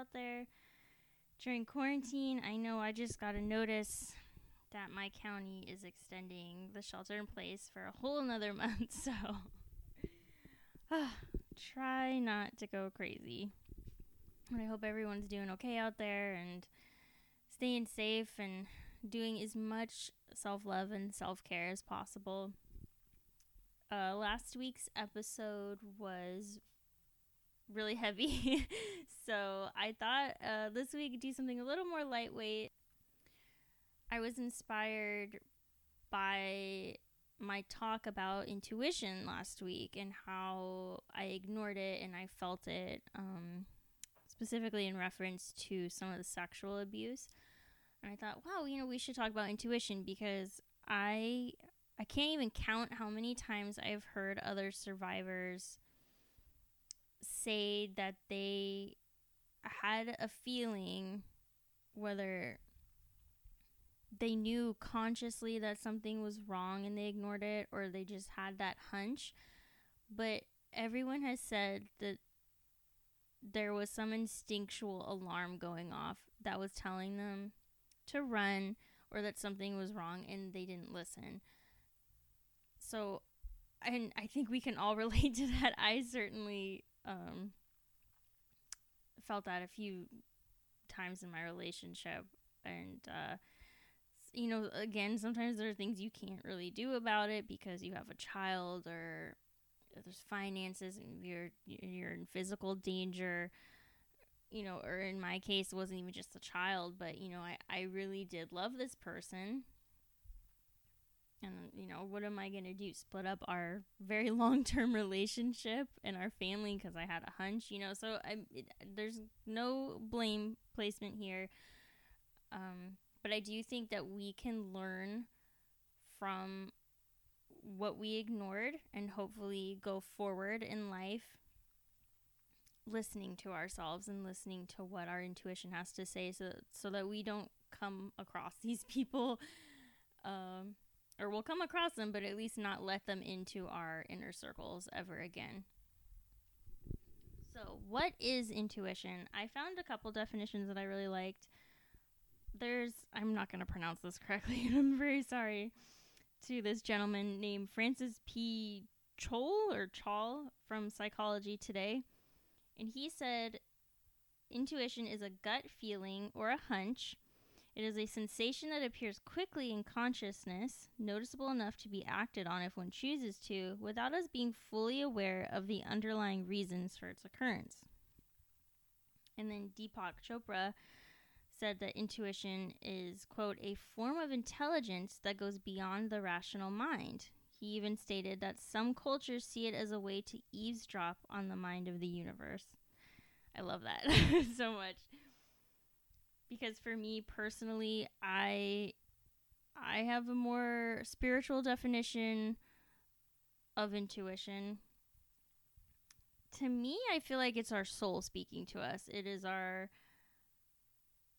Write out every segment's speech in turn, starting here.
out there during quarantine. I know I just got a notice that my county is extending the shelter in place for a whole another month, so uh, try not to go crazy. I hope everyone's doing okay out there and staying safe and doing as much self love and self care as possible. Uh, last week's episode was really heavy, so I thought uh, this week do something a little more lightweight. I was inspired by my talk about intuition last week and how I ignored it and I felt it, um, specifically in reference to some of the sexual abuse. And I thought, wow, you know, we should talk about intuition because I I can't even count how many times I've heard other survivors say that they had a feeling whether they knew consciously that something was wrong and they ignored it or they just had that hunch but everyone has said that there was some instinctual alarm going off that was telling them to run or that something was wrong and they didn't listen. So, and I think we can all relate to that. I certainly um, felt that a few times in my relationship. And, uh, you know, again, sometimes there are things you can't really do about it because you have a child or there's finances and you're you're in physical danger you know, or in my case, it wasn't even just a child, but, you know, I, I really did love this person. And, you know, what am I going to do? Split up our very long term relationship and our family because I had a hunch, you know? So I, it, there's no blame placement here. Um, but I do think that we can learn from what we ignored and hopefully go forward in life listening to ourselves and listening to what our intuition has to say so so that we don't come across these people um, or we'll come across them but at least not let them into our inner circles ever again. So what is intuition? I found a couple definitions that i really liked. There's i'm not going to pronounce this correctly and i'm very sorry to this gentleman named francis p. Chol or chol from psychology today and he said intuition is a gut feeling or a hunch. It is a sensation that appears quickly in consciousness, noticeable enough to be acted on if one chooses to, without us being fully aware of the underlying reasons for its occurrence. And then Deepak Chopra said that intuition is, quote, a form of intelligence that goes beyond the rational mind. He even stated that some cultures see it as a way to eavesdrop on the mind of the universe. I love that so much. Because for me personally, I I have a more spiritual definition of intuition. To me, I feel like it's our soul speaking to us. It is our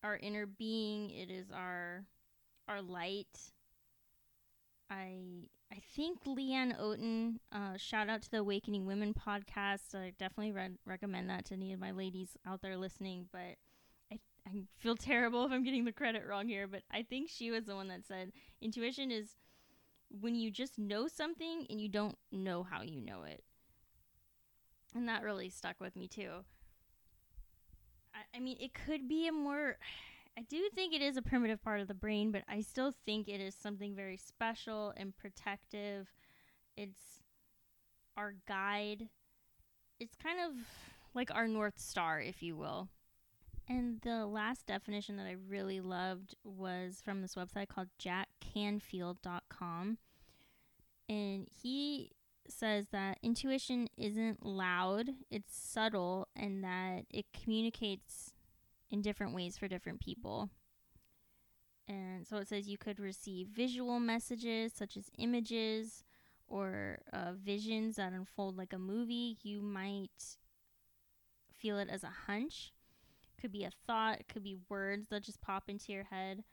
our inner being, it is our our light. I I think Leanne Oten, uh, shout out to the Awakening Women podcast. I definitely re- recommend that to any of my ladies out there listening. But I, feel terrible if I'm getting the credit wrong here. But I think she was the one that said intuition is when you just know something and you don't know how you know it. And that really stuck with me too. I, I mean, it could be a more I do think it is a primitive part of the brain, but I still think it is something very special and protective. It's our guide. It's kind of like our North Star, if you will. And the last definition that I really loved was from this website called jackcanfield.com. And he says that intuition isn't loud, it's subtle, and that it communicates in different ways for different people. And so it says you could receive visual messages such as images or uh, visions that unfold like a movie. You might feel it as a hunch. Could be a thought, it could be words that just pop into your head.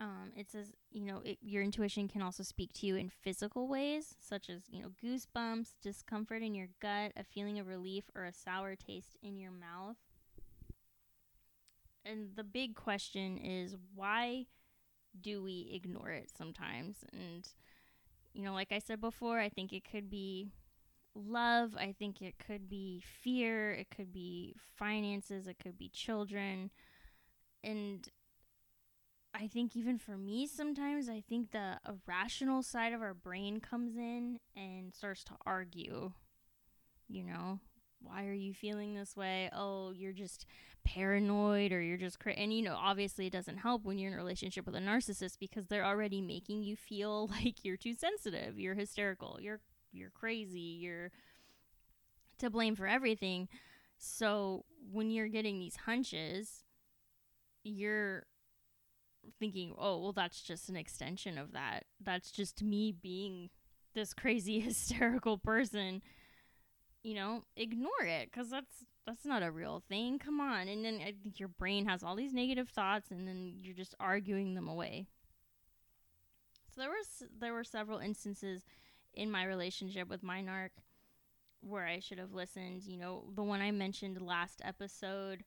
Um, it says, you know, it, your intuition can also speak to you in physical ways, such as, you know, goosebumps, discomfort in your gut, a feeling of relief, or a sour taste in your mouth. And the big question is why do we ignore it sometimes? And, you know, like I said before, I think it could be love, I think it could be fear, it could be finances, it could be children. And I think even for me, sometimes I think the irrational side of our brain comes in and starts to argue. You know, why are you feeling this way? Oh, you're just paranoid or you're just cra-. and you know, obviously it doesn't help when you're in a relationship with a narcissist because they're already making you feel like you're too sensitive, you're hysterical, you're you're crazy, you're to blame for everything. So, when you're getting these hunches, you're thinking, oh, well, that's just an extension of that. That's just me being this crazy hysterical person. You know, ignore it because that's that's not a real thing. Come on, and then I think your brain has all these negative thoughts, and then you're just arguing them away. So there was there were several instances in my relationship with my narc where I should have listened. You know, the one I mentioned last episode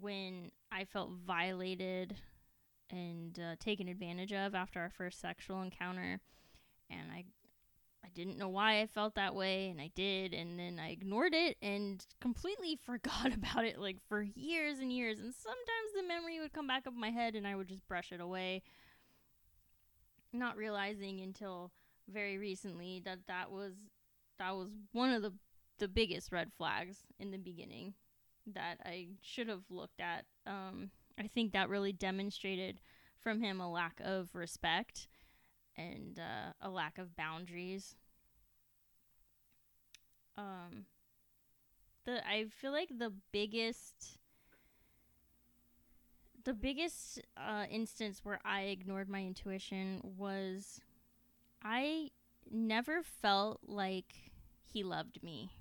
when I felt violated and uh, taken advantage of after our first sexual encounter and I I didn't know why I felt that way and I did and then I ignored it and completely forgot about it like for years and years and sometimes the memory would come back up my head and I would just brush it away not realizing until very recently that that was that was one of the the biggest red flags in the beginning that I should have looked at um I think that really demonstrated from him a lack of respect and uh, a lack of boundaries. Um, the I feel like the biggest the biggest uh, instance where I ignored my intuition was I never felt like he loved me.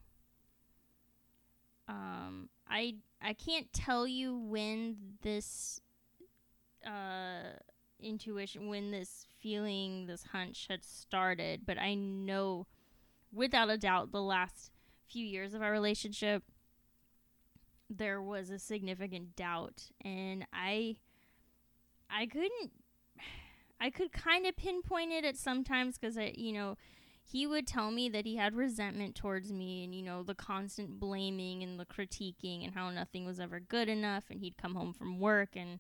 Um, I I can't tell you when this uh, intuition, when this feeling, this hunch had started, but I know without a doubt the last few years of our relationship there was a significant doubt and I I couldn't I could kind of pinpoint it at sometimes cuz I you know he would tell me that he had resentment towards me and you know the constant blaming and the critiquing and how nothing was ever good enough and he'd come home from work and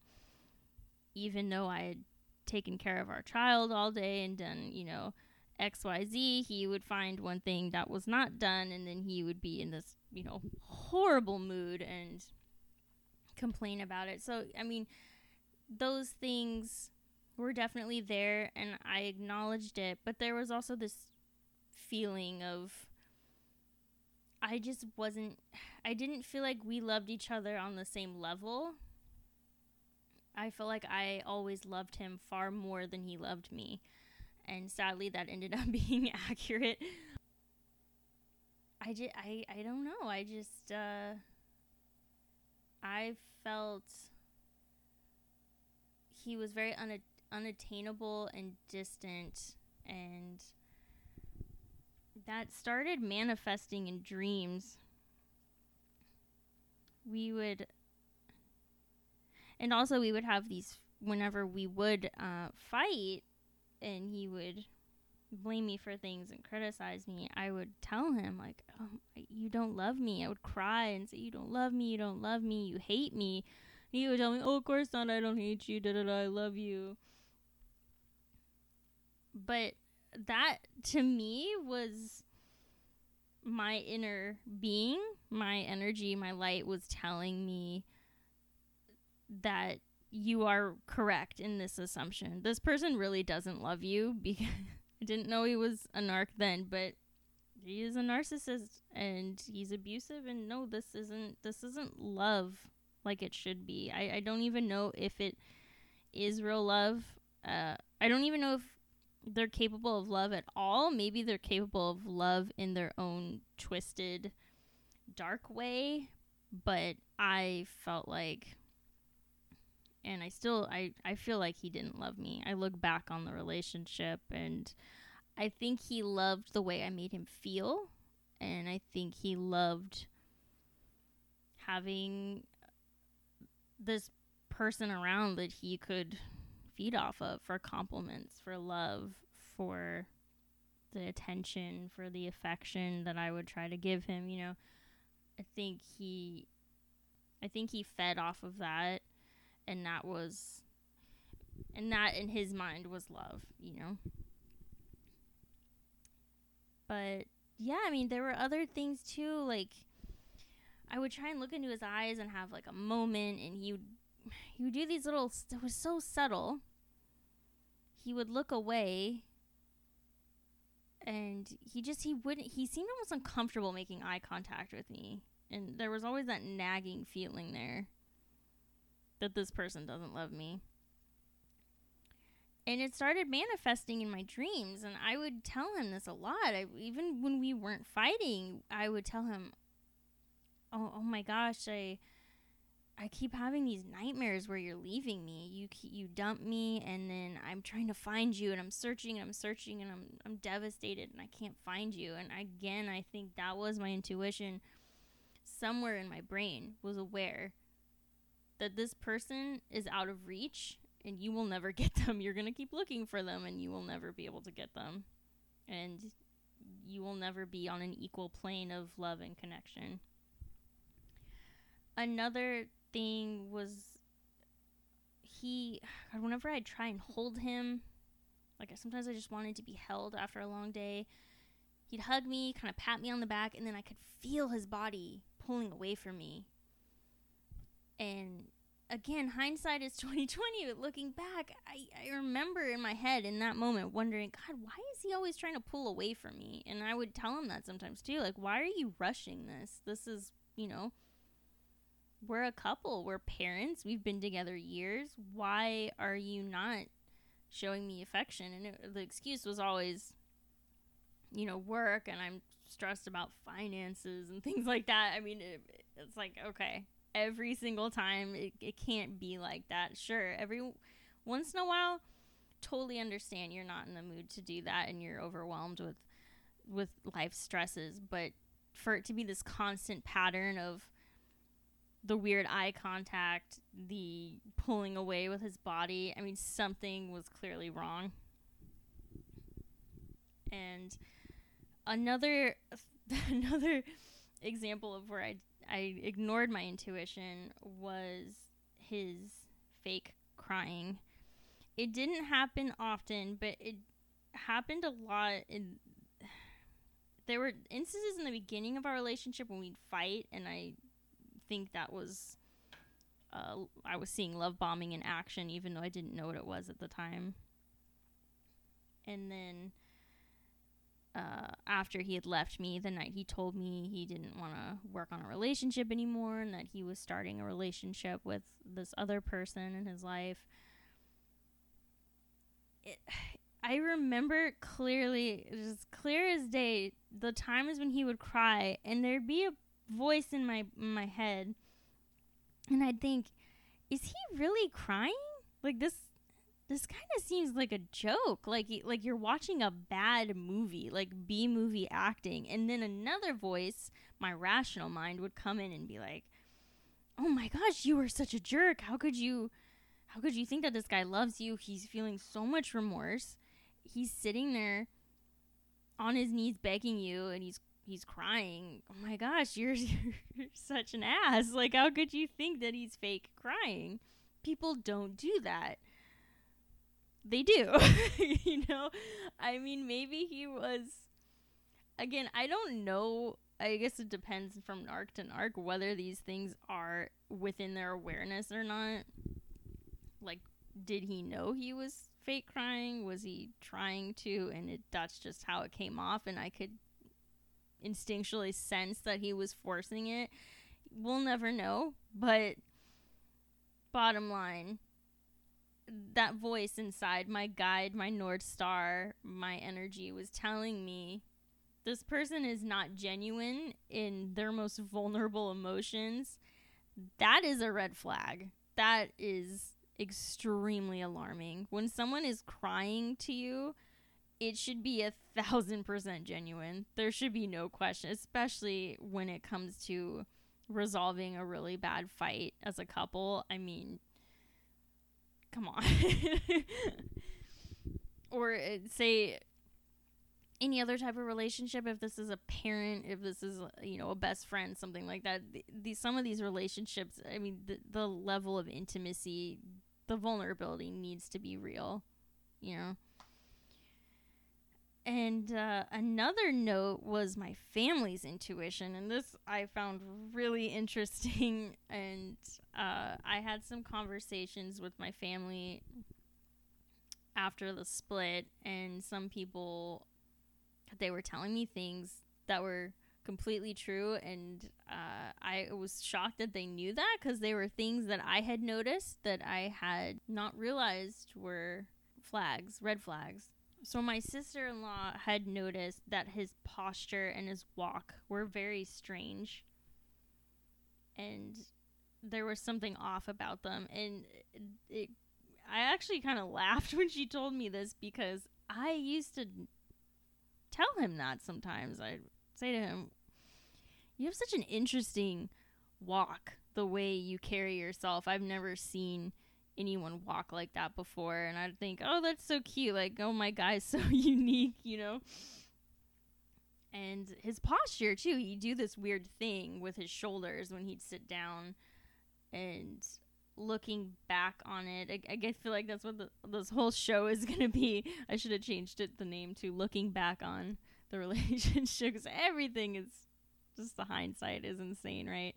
even though I had taken care of our child all day and done you know xyz he would find one thing that was not done and then he would be in this you know horrible mood and complain about it. So i mean those things were definitely there and I acknowledged it, but there was also this feeling of I just wasn't I didn't feel like we loved each other on the same level. I felt like I always loved him far more than he loved me. And sadly that ended up being accurate. I just I I don't know. I just uh I felt he was very una- unattainable and distant and that started manifesting in dreams. We would, and also we would have these whenever we would uh, fight, and he would blame me for things and criticize me. I would tell him like, oh, "You don't love me." I would cry and say, "You don't love me. You don't love me. You hate me." He would tell me, "Oh, of course not. I don't hate you. Da da da. I love you." But that to me was my inner being, my energy, my light was telling me that you are correct in this assumption. This person really doesn't love you because I didn't know he was a narc then, but he is a narcissist and he's abusive and no this isn't this isn't love like it should be. I, I don't even know if it is real love. Uh I don't even know if they're capable of love at all. Maybe they're capable of love in their own twisted, dark way. But I felt like and I still I I feel like he didn't love me. I look back on the relationship and I think he loved the way I made him feel and I think he loved having this person around that he could feed off of for compliments, for love, for the attention, for the affection that I would try to give him, you know. I think he I think he fed off of that and that was and that in his mind was love, you know. But yeah, I mean there were other things too like I would try and look into his eyes and have like a moment and he would he would do these little it was so subtle. He would look away and he just he wouldn't he seemed almost uncomfortable making eye contact with me. And there was always that nagging feeling there that this person doesn't love me. And it started manifesting in my dreams and i would tell him this a lot. I, even when we weren't fighting i would tell him oh, oh my gosh i I keep having these nightmares where you're leaving me. You you dump me, and then I'm trying to find you, and I'm searching, and I'm searching, and I'm I'm devastated, and I can't find you. And again, I think that was my intuition. Somewhere in my brain was aware that this person is out of reach, and you will never get them. You're gonna keep looking for them, and you will never be able to get them, and you will never be on an equal plane of love and connection. Another thing was he whenever I'd try and hold him, like sometimes I just wanted to be held after a long day. He'd hug me, kind of pat me on the back, and then I could feel his body pulling away from me. And again, hindsight is twenty twenty. But looking back, I, I remember in my head in that moment wondering, God, why is he always trying to pull away from me? And I would tell him that sometimes too, like, why are you rushing this? This is, you know, we're a couple, we're parents, we've been together years. Why are you not showing me affection? And it, the excuse was always, you know, work, and I'm stressed about finances and things like that. I mean, it, it's like, okay, every single time, it, it can't be like that. Sure, every once in a while, totally understand you're not in the mood to do that and you're overwhelmed with with life stresses but for it to be this constant pattern of the weird eye contact, the pulling away with his body. I mean, something was clearly wrong. And another another example of where I I ignored my intuition was his fake crying. It didn't happen often, but it happened a lot in there were instances in the beginning of our relationship when we'd fight and I think that was uh, I was seeing love bombing in action, even though I didn't know what it was at the time. And then uh, after he had left me, the night he told me he didn't want to work on a relationship anymore and that he was starting a relationship with this other person in his life. It, I remember clearly, as clear as day, the times when he would cry, and there'd be a voice in my in my head and I'd think is he really crying? Like this this kind of seems like a joke. Like like you're watching a bad movie, like B movie acting, and then another voice, my rational mind would come in and be like, "Oh my gosh, you were such a jerk. How could you how could you think that this guy loves you? He's feeling so much remorse. He's sitting there on his knees begging you and he's he's crying. Oh my gosh, you're, you're such an ass. Like, how could you think that he's fake crying? People don't do that. They do. you know? I mean, maybe he was. Again, I don't know. I guess it depends from narc to narc whether these things are within their awareness or not. Like, did he know he was fake crying? Was he trying to? And it, that's just how it came off. And I could instinctually sense that he was forcing it. We'll never know, but bottom line, that voice inside, my guide, my North Star, my energy was telling me this person is not genuine in their most vulnerable emotions. That is a red flag. That is extremely alarming. When someone is crying to you, it should be a thousand percent genuine. There should be no question, especially when it comes to resolving a really bad fight as a couple. I mean, come on. or uh, say any other type of relationship if this is a parent if this is you know a best friend something like that these some of these relationships i mean the, the level of intimacy the vulnerability needs to be real you know and uh, another note was my family's intuition and this i found really interesting and uh, i had some conversations with my family after the split and some people they were telling me things that were completely true and uh, i was shocked that they knew that because they were things that i had noticed that i had not realized were flags red flags so my sister-in-law had noticed that his posture and his walk were very strange and there was something off about them and it, it I actually kind of laughed when she told me this because I used to tell him that sometimes. I'd say to him, You have such an interesting walk, the way you carry yourself. I've never seen anyone walk like that before. And I'd think, Oh, that's so cute. Like, oh, my guy's so unique, you know? And his posture, too. He'd do this weird thing with his shoulders when he'd sit down. And looking back on it, I, I feel like that's what the, this whole show is gonna be. I should have changed it the name to "Looking Back on the Relationship" because everything is just the hindsight is insane, right?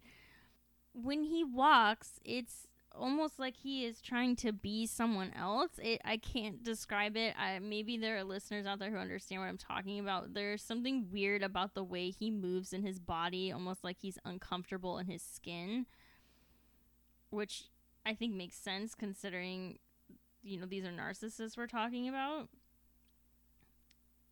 When he walks, it's almost like he is trying to be someone else. It I can't describe it. I maybe there are listeners out there who understand what I'm talking about. There's something weird about the way he moves in his body, almost like he's uncomfortable in his skin, which I think makes sense considering you know these are narcissists we're talking about.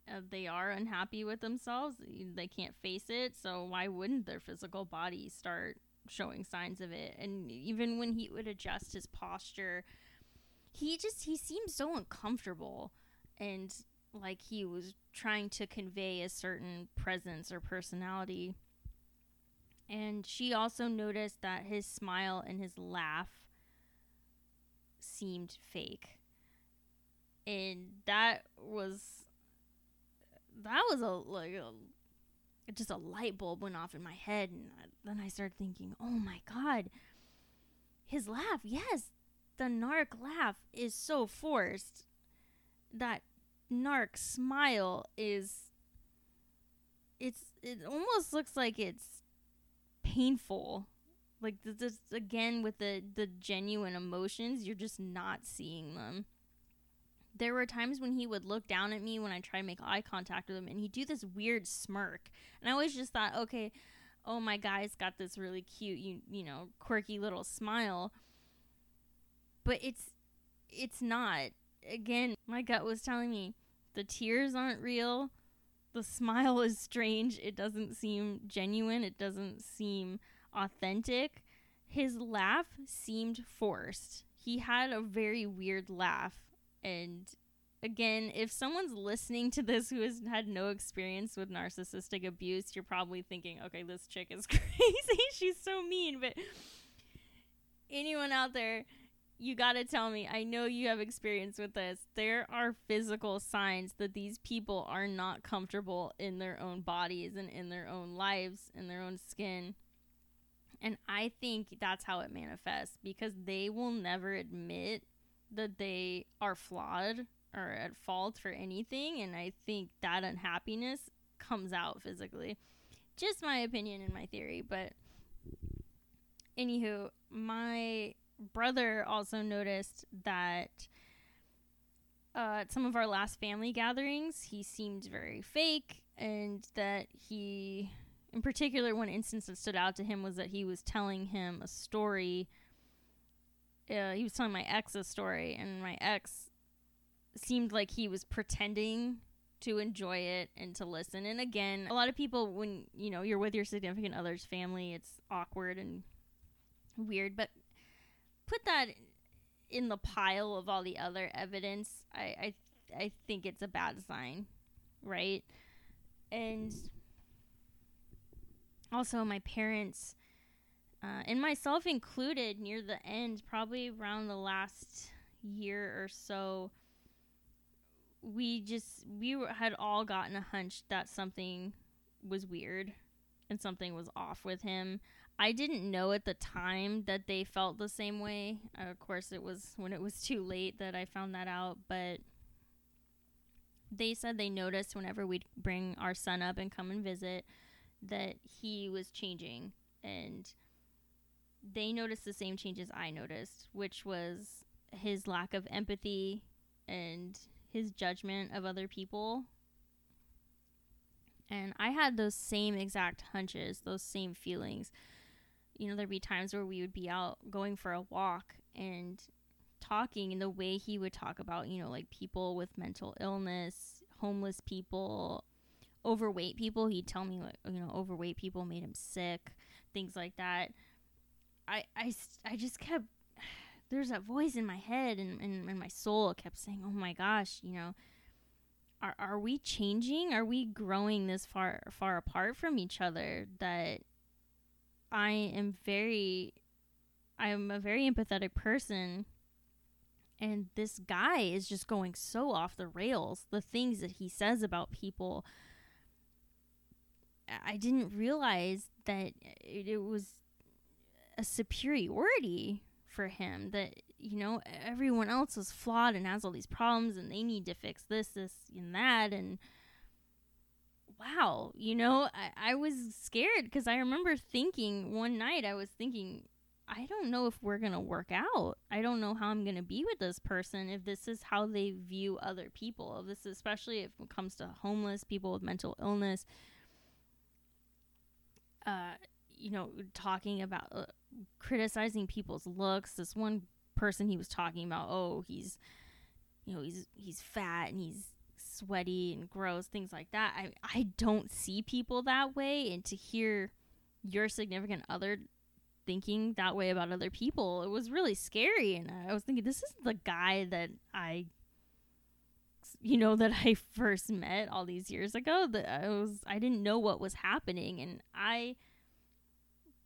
Uh, they are unhappy with themselves. They can't face it, so why wouldn't their physical body start showing signs of it? And even when he would adjust his posture, he just he seemed so uncomfortable and like he was trying to convey a certain presence or personality. And she also noticed that his smile and his laugh seemed fake. And that was that was a like a, just a light bulb went off in my head and then I started thinking, "Oh my god. His laugh, yes. The narc laugh is so forced. That narc smile is it's it almost looks like it's painful like this again with the the genuine emotions, you're just not seeing them. There were times when he would look down at me when I try to make eye contact with him, and he'd do this weird smirk, and I always just thought, okay, oh my guy's got this really cute, you you know, quirky little smile, but it's it's not. Again, my gut was telling me the tears aren't real. The smile is strange. It doesn't seem genuine. It doesn't seem authentic. His laugh seemed forced. He had a very weird laugh. And again, if someone's listening to this who has had no experience with narcissistic abuse, you're probably thinking, okay, this chick is crazy. She's so mean. But anyone out there, you got to tell me. I know you have experience with this. There are physical signs that these people are not comfortable in their own bodies and in their own lives, in their own skin. And I think that's how it manifests because they will never admit that they are flawed or at fault for anything. And I think that unhappiness comes out physically. Just my opinion and my theory. But anywho, my brother also noticed that uh, at some of our last family gatherings, he seemed very fake and that he in particular, one instance that stood out to him was that he was telling him a story. Uh, he was telling my ex a story, and my ex seemed like he was pretending to enjoy it and to listen. And again, a lot of people, when you know you're with your significant other's family, it's awkward and weird. But put that in the pile of all the other evidence, I I I think it's a bad sign, right? And also my parents uh, and myself included near the end probably around the last year or so we just we were, had all gotten a hunch that something was weird and something was off with him. I didn't know at the time that they felt the same way. Uh, of course it was when it was too late that i found that out but they said they noticed whenever we'd bring our son up and come and visit that he was changing. And they noticed the same changes I noticed, which was his lack of empathy and his judgment of other people. And I had those same exact hunches, those same feelings. You know, there'd be times where we would be out going for a walk and talking in the way he would talk about, you know, like people with mental illness, homeless people, overweight people. He'd tell me, like, you know, overweight people made him sick, things like that. I, I, I just kept, there's that voice in my head and, and, and my soul kept saying, oh my gosh, you know, are, are we changing? Are we growing this far, far apart from each other that I am very, I'm a very empathetic person and this guy is just going so off the rails the things that he says about people i didn't realize that it, it was a superiority for him that you know everyone else is flawed and has all these problems and they need to fix this this and that. And wow you know i, I was scared because i remember thinking one night i was thinking i don't know if we're gonna work out. I don't know how i'm gonna be with this person if this is how they view other people if this especially if it comes to homeless people with mental illness. Uh you know talking about uh, criticizing people's looks. This one person he was talking about, oh, he's you know, he's he's fat and he's sweaty and gross, things like that. I I don't see people that way and to hear your significant other thinking that way about other people, it was really scary and I was thinking this is the guy that I you know that I first met all these years ago that I was I didn't know what was happening and I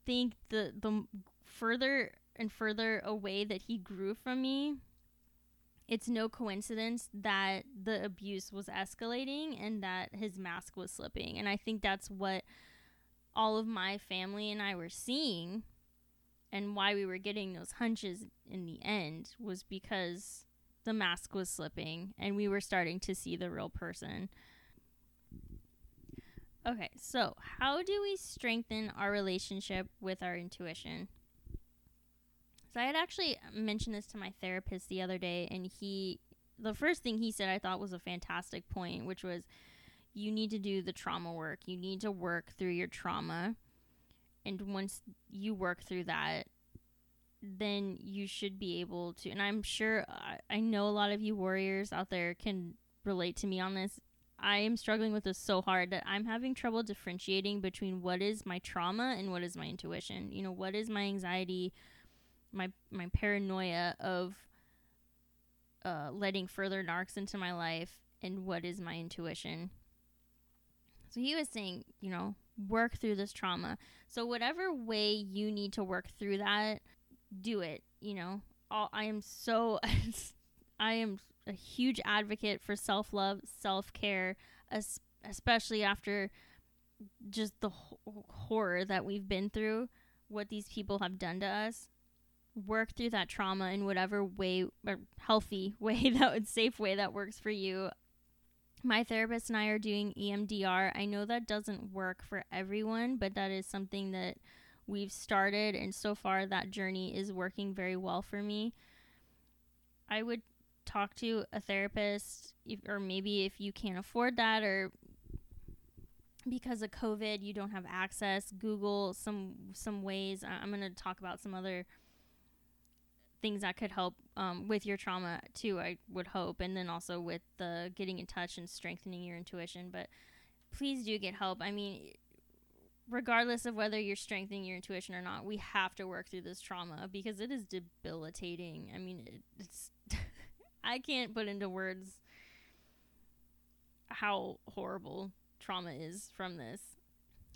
think the the further and further away that he grew from me, it's no coincidence that the abuse was escalating and that his mask was slipping. And I think that's what all of my family and I were seeing and why we were getting those hunches in the end was because the mask was slipping and we were starting to see the real person. Okay, so how do we strengthen our relationship with our intuition? So I had actually mentioned this to my therapist the other day, and he, the first thing he said I thought was a fantastic point, which was you need to do the trauma work. You need to work through your trauma. And once you work through that, then you should be able to. And I'm sure, I, I know a lot of you warriors out there can relate to me on this. I am struggling with this so hard that I'm having trouble differentiating between what is my trauma and what is my intuition. You know, what is my anxiety, my my paranoia of uh, letting further narcs into my life, and what is my intuition. So he was saying, you know, work through this trauma. So whatever way you need to work through that, do it. You know, all, I am so I am a huge advocate for self love, self care, especially after just the horror that we've been through, what these people have done to us. Work through that trauma in whatever way, or healthy way, that would safe way that works for you. My therapist and I are doing EMDR. I know that doesn't work for everyone, but that is something that we've started, and so far that journey is working very well for me. I would talk to a therapist, if, or maybe if you can't afford that, or because of COVID you don't have access, Google some some ways. I'm going to talk about some other things that could help um, with your trauma too. I would hope, and then also with the getting in touch and strengthening your intuition. But please do get help. I mean, regardless of whether you're strengthening your intuition or not, we have to work through this trauma because it is debilitating. I mean, it, it's I can't put into words how horrible trauma is from this.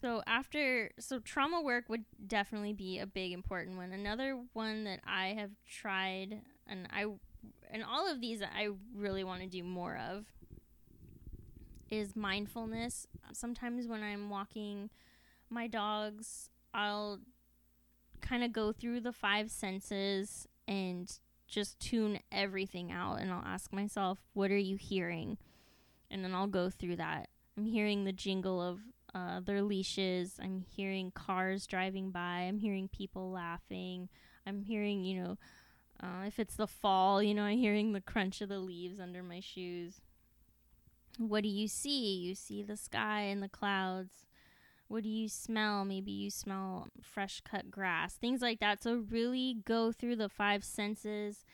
So after so trauma work would definitely be a big important one. Another one that I have tried and I and all of these I really want to do more of is mindfulness. Sometimes when I'm walking my dogs, I'll kind of go through the five senses and just tune everything out and I'll ask myself, what are you hearing? And then I'll go through that. I'm hearing the jingle of uh, their leashes. I'm hearing cars driving by. I'm hearing people laughing. I'm hearing, you know, uh, if it's the fall, you know, I'm hearing the crunch of the leaves under my shoes. What do you see? You see the sky and the clouds. What do you smell? Maybe you smell fresh cut grass, things like that. So, really go through the five senses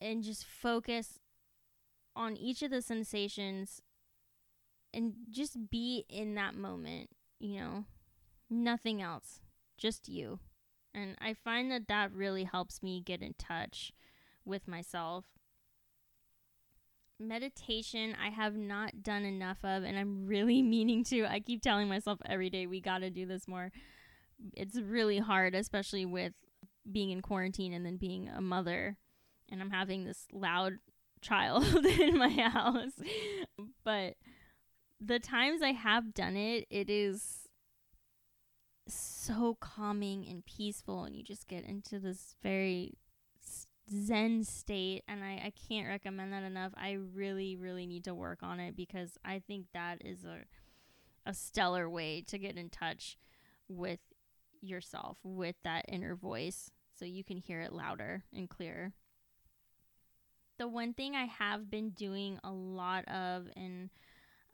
and just focus on each of the sensations and just be in that moment, you know, nothing else, just you. And I find that that really helps me get in touch with myself meditation I have not done enough of and I'm really meaning to. I keep telling myself every day we got to do this more. It's really hard especially with being in quarantine and then being a mother and I'm having this loud child in my house. But the times I have done it, it is so calming and peaceful and you just get into this very zen state and I, I can't recommend that enough. I really really need to work on it because i think that is a a stellar way to get in touch with yourself with that inner voice so you can hear it louder and clearer. The one thing i have been doing a lot of and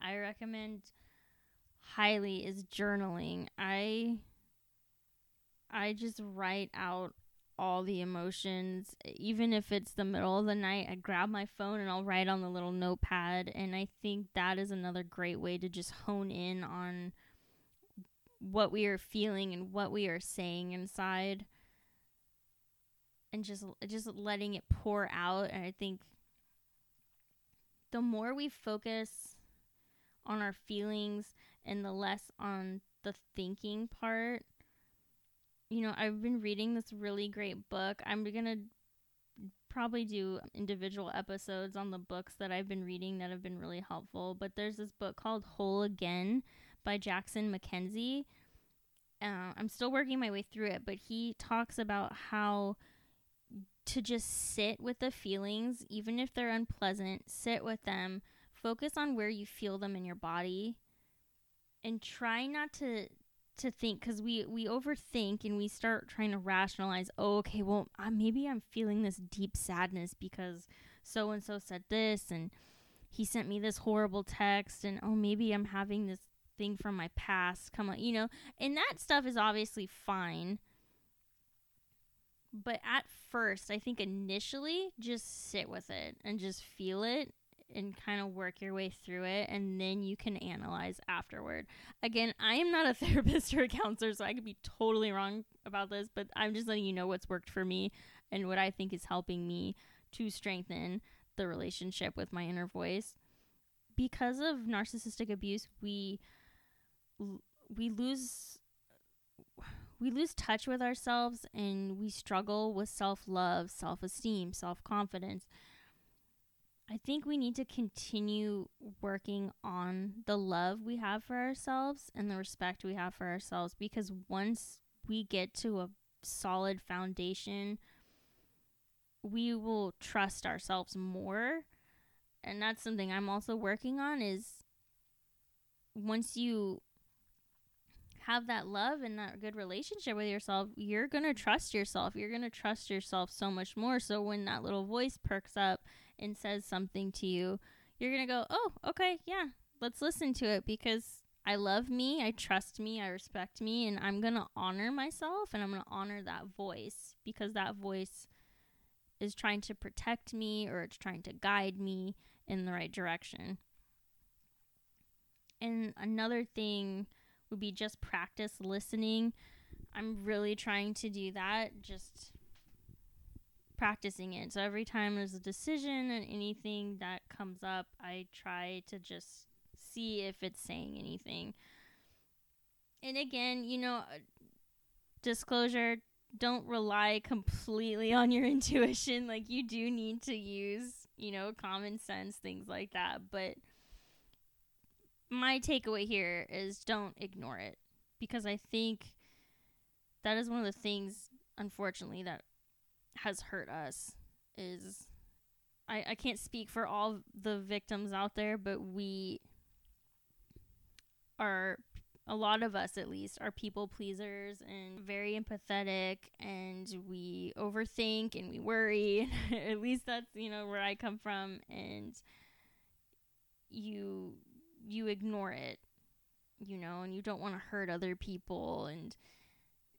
i recommend highly is journaling. I i just write out all the emotions. Even if it's the middle of the night, I grab my phone and I'll write on the little notepad. And I think that is another great way to just hone in on what we are feeling and what we are saying inside and just just letting it pour out and i think the more we focus on our feelings and the less on the thinking part you know, I've been reading this really great book. I'm going to probably do individual episodes on the books that I've been reading that have been really helpful. But there's this book called Whole Again by Jackson MacKenzie. Uh, I'm still working my way through it, but he talks about how to just sit with the feelings, even if they're unpleasant, sit with them, focus on where you feel them in your body, and try not to to think because we we overthink and we start trying to rationalize oh okay well maybe i'm feeling this deep sadness because so and so said this and he sent me this horrible text and oh maybe i'm having this thing from my past come on you know? And that stuff is obviously fine. But at first i think initially just sit with it and just feel it and kind of work your way through it and then you can analyze afterward. Again, I am not a therapist or a counselor, so I could be totally wrong about this, but I'm just letting you know what's worked for me and what I think is helping me to strengthen the relationship with my inner voice. Because of narcissistic abuse, we we lose we lose touch with ourselves and we struggle with self-love, self-esteem, self-confidence I think we need to continue working on the love we have for ourselves and the respect we have for ourselves because once we get to a solid foundation, we will trust ourselves more. And that's something I'm also working on is once you have that love and that good relationship with yourself, you're going to trust yourself. You're going to trust yourself so much more. So when that little voice perks up and says something to you, you're going to go, oh, okay, yeah, let's listen to it because I love me, I trust me, I respect me, and I'm going to honor myself and I'm going to honor that voice because that voice is trying to protect me or it's trying to guide me in the right direction. And another thing would be just practice listening. I'm really trying to do that, just practicing it. So every time there's a decision and anything that comes up, I try to just see if it's saying anything. And again, you know, uh, disclosure don't rely completely on your intuition. Like, you do need to use, you know, common sense, things like that. But my takeaway here is don't ignore it because I think that is one of the things, unfortunately, that has hurt us is I, I can't speak for all the victims out there, but we are a lot of us at least are people pleasers and very empathetic and we overthink and we worry. At least that's you know where i come from and you you ignore it you know and you don't want to hurt other people and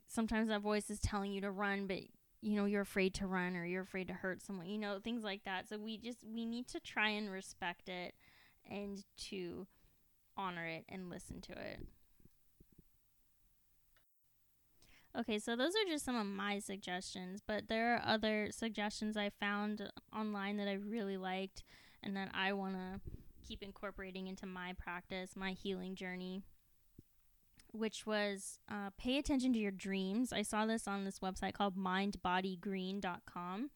sometimes that voice is telling you to run but you know you're afraid to run or you're afraid to hurt someone you know things like that. So we just we need to try and respect it and to honor it and listen to it. Okay, so those are just some of my suggestions, but there are other suggestions I found online that I really liked and that I want to keep incorporating into my practice, my healing journey, which was uh, pay attention to your dreams. I saw this on this website called mindbodygreen.com.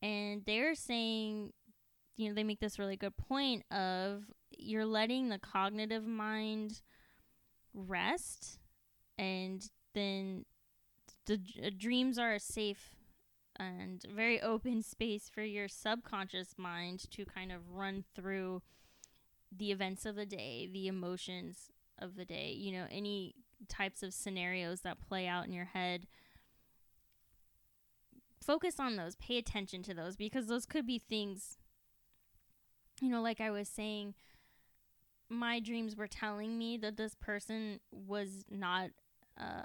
And they're saying, you know, they make this really good point of you're letting the cognitive mind rest and then the uh, dreams are a safe and very open space for your subconscious mind to kind of run through the events of the day, the emotions of the day, you know, any types of scenarios that play out in your head. Focus on those, pay attention to those because those could be things, you know, like I was saying, my dreams were telling me that this person was not uh,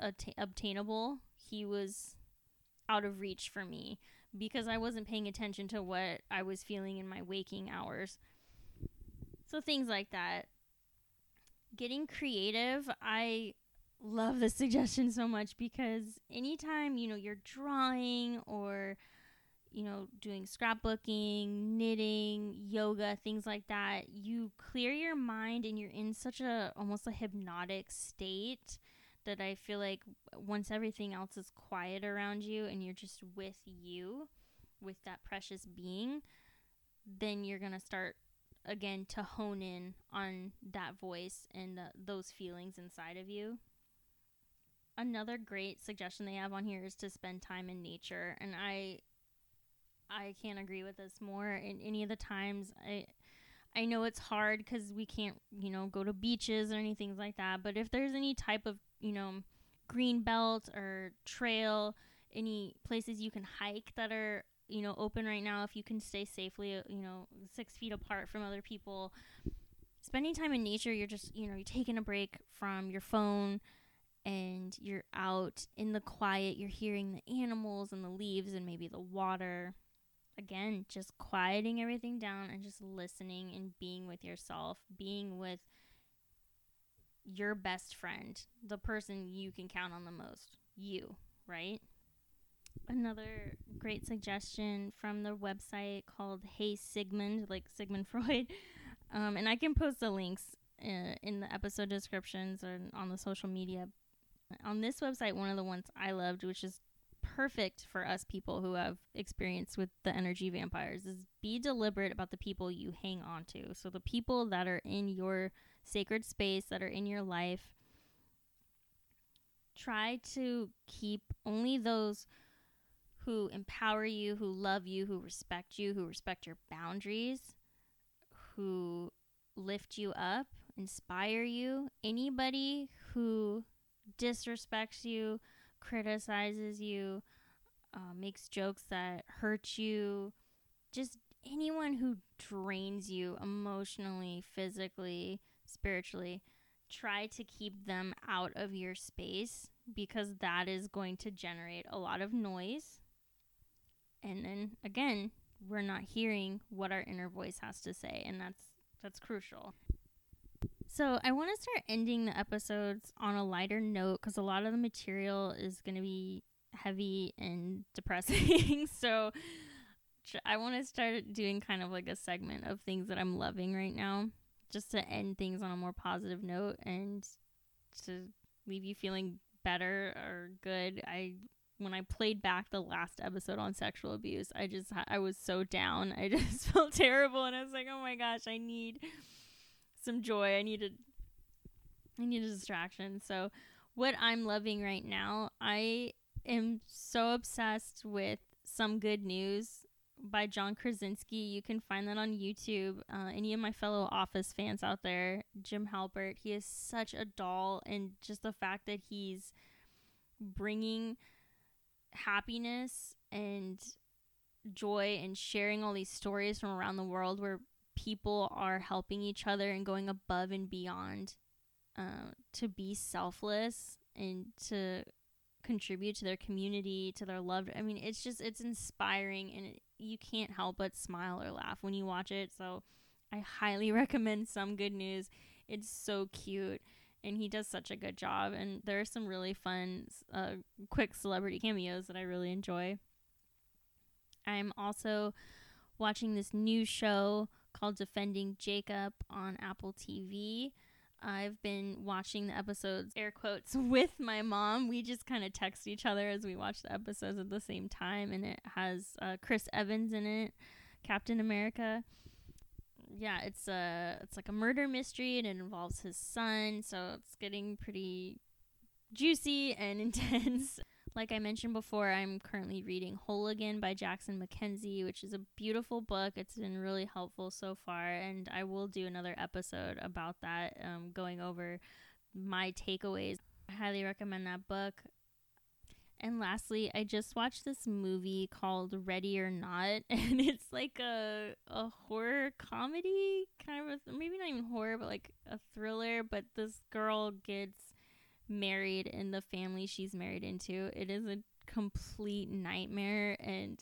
att- obtainable, he was out of reach for me because I wasn't paying attention to what I was feeling in my waking hours. So things like that. Getting creative, I love this suggestion so much because anytime, you know, you're drawing or you know, doing scrapbooking, knitting, yoga, things like that, you clear your mind and you're in such a almost a hypnotic state that I feel like once everything else is quiet around you and you're just with you, with that precious being, then you're going to start again to hone in on that voice and the, those feelings inside of you. Another great suggestion they have on here is to spend time in nature and I I can't agree with this more. In any of the times I I know it's hard because we can't, you know, go to beaches or anything like that. But if there's any type of you know, green belt or trail, any places you can hike that are, you know, open right now if you can stay safely, uh, you know, six feet apart from other people. Spending time in nature, you're just, you know, you're taking a break from your phone and you're out in the quiet. You're hearing the animals and the leaves and maybe the water. Again, just quieting everything down and just listening and being with yourself, being with your best friend, the person you can count on the most, you, right? Another great suggestion from the website called Hey Sigmund, like Sigmund Freud. Um, and I can post the links uh, in the episode descriptions or on the social media. On this website, one of the ones I loved, which is perfect for us people who have experience with the energy vampires, is be deliberate about the people you hang on to. So the people that are in your sacred space that are in your life. Try to keep only those who empower you, who love you, who respect you, who respect your boundaries, who lift you up, inspire you. Anybody who disrespects you, criticizes you, uh, makes jokes that hurt you, just anyone who drains you emotionally, physically, spiritually, try to keep them out of your space because that is going to generate a lot of noise. And then again, we're not hearing what our inner voice has to say, and that's that's crucial. So I want to start ending the episodes on a lighter note because a lot of the material is going to be heavy and depressing. so I want to start doing kind of like a segment of things that I'm loving right now, just to end things on a more positive note and to leave you feeling better or good. I when I played back the last episode on sexual abuse, I just I was so down. I just felt terrible and I was like, "Oh my gosh, I need some joy. I needed I need a distraction." So, what I'm loving right now, I am so obsessed with some good news by John Krasinski. You can find that on YouTube. Uh, any of my fellow Office fans out there, Jim Halpert, he is such a doll, and just the fact that he's bringing happiness and joy and sharing all these stories from around the world where people are helping each other and going above and beyond uh, to be selfless and to contribute to their community to their loved i mean it's just it's inspiring and it, you can't help but smile or laugh when you watch it. So i highly recommend some good news. It's so cute and he does such a good job. And there are some really fun, uh, quick celebrity cameos that I really enjoy. I'm also watching this new show called Defending Jacob on Apple TV. I've been watching the episodes, air quotes, with my mom. We just kind of text each other as we watch the episodes at the same time, and it has uh, Chris Evans in it, Captain America yeah, it's a it's like a murder mystery and it involves his son, so it's getting pretty juicy and intense. Like I mentioned before, I'm currently reading Whole Again by Jackson MacKenzie, which is a beautiful book. It's been really helpful so far, and I will do another episode about that, um, going over my takeaways. I highly recommend that book. And lastly, I just watched this movie called Ready or Not, and it's like a a horror comedy, kind of a, maybe not even horror, but like a thriller. But this girl gets married in the family she's married into. It is a complete nightmare, and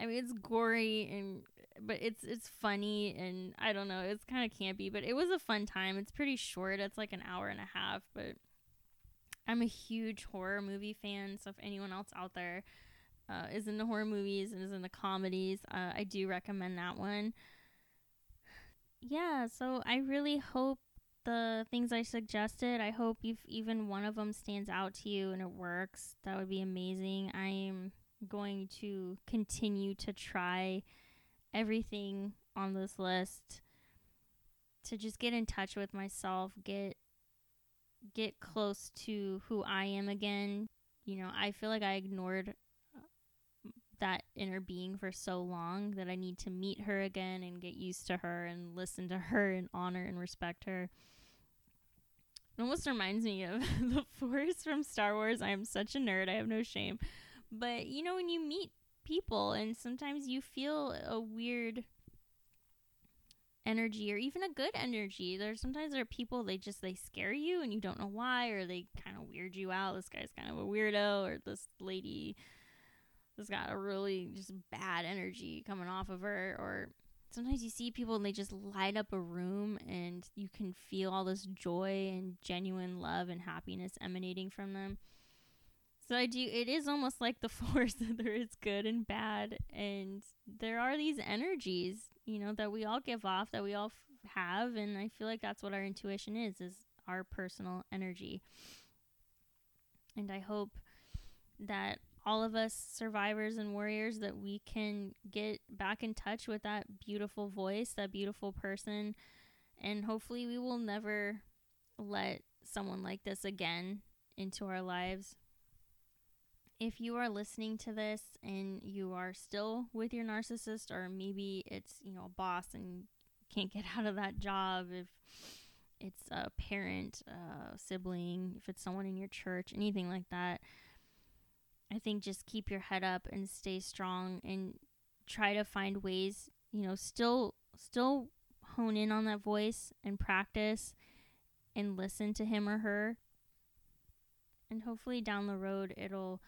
I mean it's gory and but it's it's funny and I don't know, it's kind of campy, but it was a fun time. It's pretty short. It's like an hour and a half, but I'm a huge horror movie fan, so if anyone else out there uh, is into horror movies and is into comedies, uh, I do recommend that one. Yeah, so I really hope the things I suggested, I hope if even one of them stands out to you and it works, that would be amazing. I am going to continue to try everything on this list to just get in touch with myself, get get close to who I am again. You know, I feel like I ignored uh, that inner being for so long that I need to meet her again and get used to her and listen to her and honor and respect her. It almost reminds me of the Force from Star Wars. I am such a nerd. I have no shame. But you know, when you meet people and sometimes you feel a weird energy or even a good energy. There's sometimes there are people they just they scare you and you don't know why or they kind of weird you out. This guy's kind of a weirdo or this lady has got a really just bad energy coming off of her or sometimes you see people and they just light up a room and you can feel all this joy and genuine love and happiness emanating from them. So I do it is almost like the force that there is good and bad and there are these energies you know that we all give off that we all f- have and i feel like that's what our intuition is is our personal energy. And i hope that all of us survivors and warriors that we can get back in touch with that beautiful voice that beautiful person and hopefully we will never let someone like this again into our lives if you are listening to this and you are still with your narcissist, or maybe it's, you know, a boss and can't get out of that job, if it's a parent, a sibling, if it's someone in your church, anything like that, I think just keep your head up and stay strong and try to find ways, you know, still still hone in on that voice and practice and listen to him or her. And hopefully down the road it'll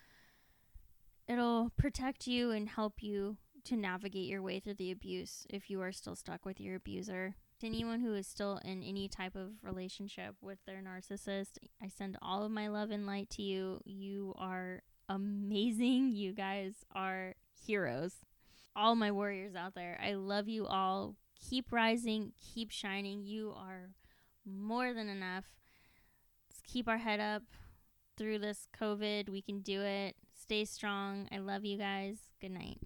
it'll protect you and help you to navigate your way through the abuse if you are still stuck with your abuser. to anyone who is still in any type of relationship with their narcissist, I send all of my love and light to you. You are amazing. You guys are heroes. All my warriors out there, I love you all. Keep rising, keep shining. You are more than enough. Let's keep our head up through this COVID. We can do it. Stay strong. I love you guys. Good night.